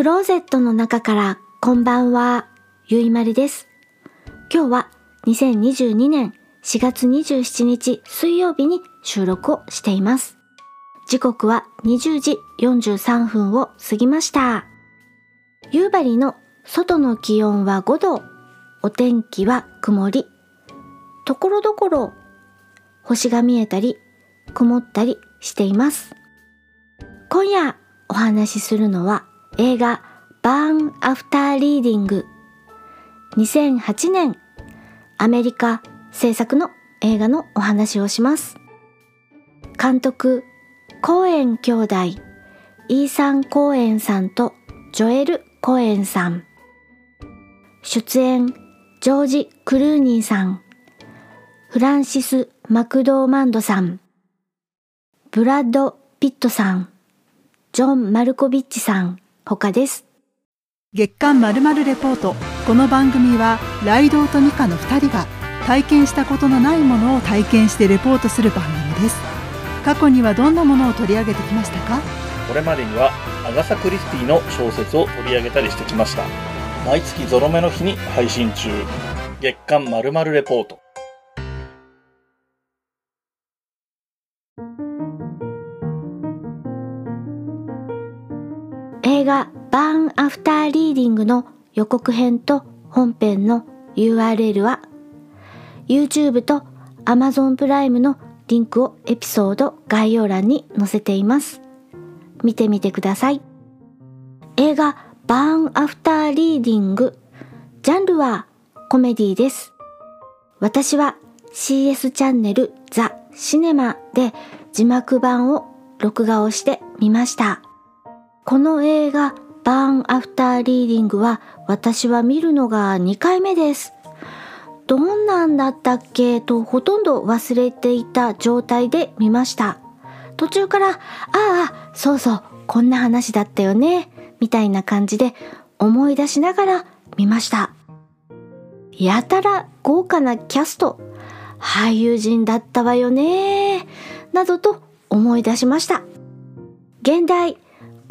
クローゼットの中からこんばんは、ゆいまりです。今日は2022年4月27日水曜日に収録をしています。時刻は20時43分を過ぎました。夕張の外の気温は5度、お天気は曇り、ところどころ星が見えたり曇ったりしています。今夜お話しするのは映画バーンアフターリーディング2008年。アメリカ制作の映画のお話をします。監督コーエン兄弟。イーサン・コーエンさんとジョエル・コーエンさん。出演ジョージ・クルーニーさん。フランシス・マクドーマンドさん。ブラッド・ピットさん。ジョン・マルコビッチさん。他です。月刊まるまるレポート。この番組はライドウとミカの2人が体験したことのないものを体験してレポートする番組です。過去にはどんなものを取り上げてきましたか？これまでにはアガサ・クリスティの小説を取り上げたりしてきました。毎月ゾロ目の日に配信中。月刊まるまるレポート。映画バーンアフターリーディングの予告編と本編の URL は YouTube と Amazon プライムのリンクをエピソード概要欄に載せています。見てみてください。映画バーンアフターリーディングジャンルはコメディです。私は CS チャンネルザ・シネマで字幕版を録画をしてみました。この映画、バーンアフターリーディングは私は見るのが2回目です。どんなんだったっけ？とほとんど忘れていた状態で見ました。途中から、ああ、そうそう、こんな話だったよね、みたいな感じで思い出しながら見ました。やたら豪華なキャスト、俳優陣だったわよね、などと思い出しました。現代、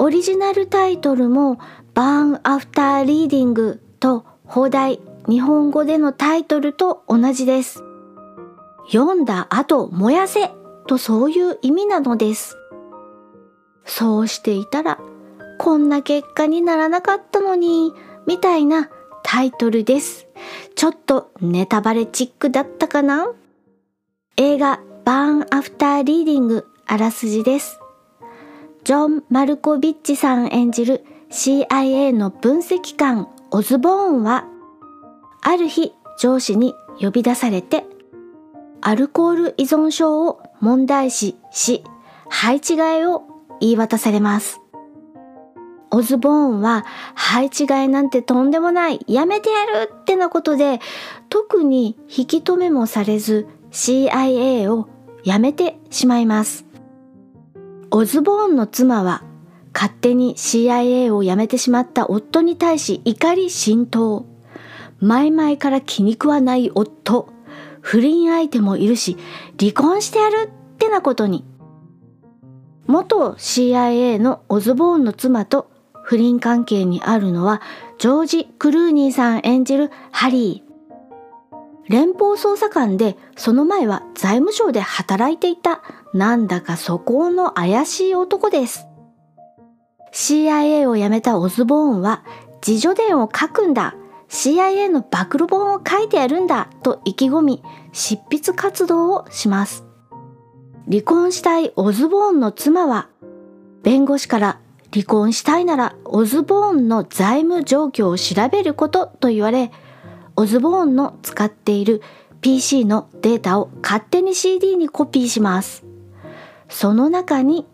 オリジナルタイトルもバーンアフターリーディングと放題日本語でのタイトルと同じです。読んだ後燃やせとそういう意味なのです。そうしていたらこんな結果にならなかったのにみたいなタイトルです。ちょっとネタバレチックだったかな？映画バーンアフターリーディングあらすじです。ジョン・マルコビッチさん演じる CIA の分析官オズボーンは、ある日上司に呼び出されて、アルコール依存症を問題視し、配置換えを言い渡されます。オズボーンは配置換えなんてとんでもない、やめてやるってなことで、特に引き止めもされず CIA を辞めてしまいます。オズボーンの妻は勝手に CIA を辞めてしまった夫に対し怒り心頭。前々から気に食わない夫。不倫相手もいるし、離婚してやるってなことに。元 CIA のオズボーンの妻と不倫関係にあるのはジョージ・クルーニーさん演じるハリー。連邦捜査官でその前は財務省で働いていたなんだか素行の怪しい男です。CIA を辞めたオズボーンは自助伝を書くんだ CIA の暴露本を書いてやるんだと意気込み執筆活動をします。離婚したいオズボーンの妻は弁護士から離婚したいならオズボーンの財務状況を調べることと言われオズボーンの使っている PC のデータを勝手に CD にコピーします。その中に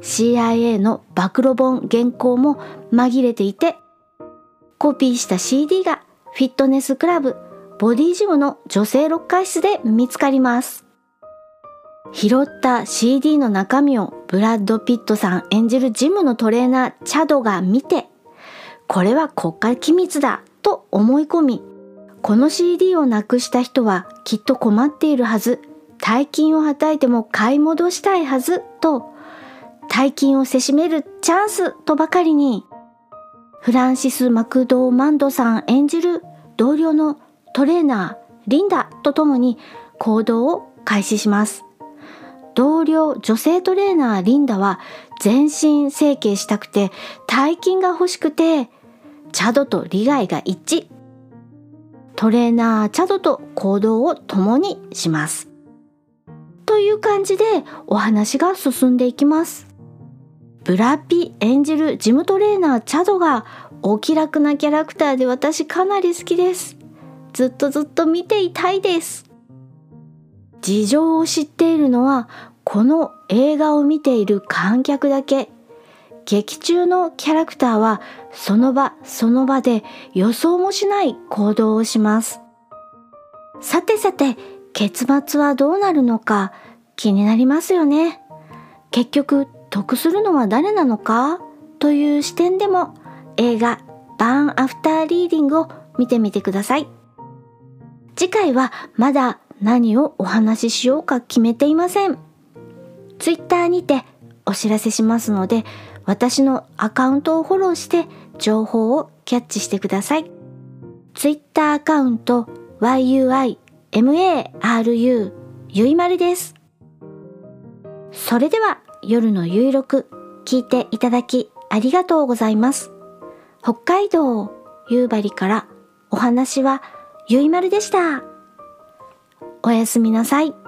CIA の暴露本原稿も紛れていて、コピーした CD がフィットネスクラブボディジムの女性ロッカー室で見つかります。拾った CD の中身をブラッド・ピットさん演じるジムのトレーナーチャドが見て、これは国家機密だと思い込み、この CD をなくした人はきっと困っているはず。大金をはたいても買い戻したいはずと、大金をせしめるチャンスとばかりに、フランシス・マクドーマンドさん演じる同僚のトレーナーリンダと共に行動を開始します。同僚女性トレーナーリンダは全身整形したくて大金が欲しくてチャドと利害が一致。トレーナーチャドと行動を共にします。という感じでお話が進んでいきます。ブラピ演じるジムトレーナーチャドがお気楽なキャラクターで私かなり好きです。ずっとずっと見ていたいです。事情を知っているのはこの映画を見ている観客だけ。劇中のキャラクターはその場その場で予想もしない行動をします。さてさて、結末はどうなるのか気になりますよね。結局得するのは誰なのかという視点でも映画バーンアフターリーディングを見てみてください。次回はまだ何をお話ししようか決めていません。ツイッターにてお知らせしますので、私のアカウントをフォローして情報をキャッチしてください。ツイッターアカウント yui MARU ゆいまるです。それでは夜のゆいろく聞いていただきありがとうございます。北海道夕張からお話はゆいまるでした。おやすみなさい。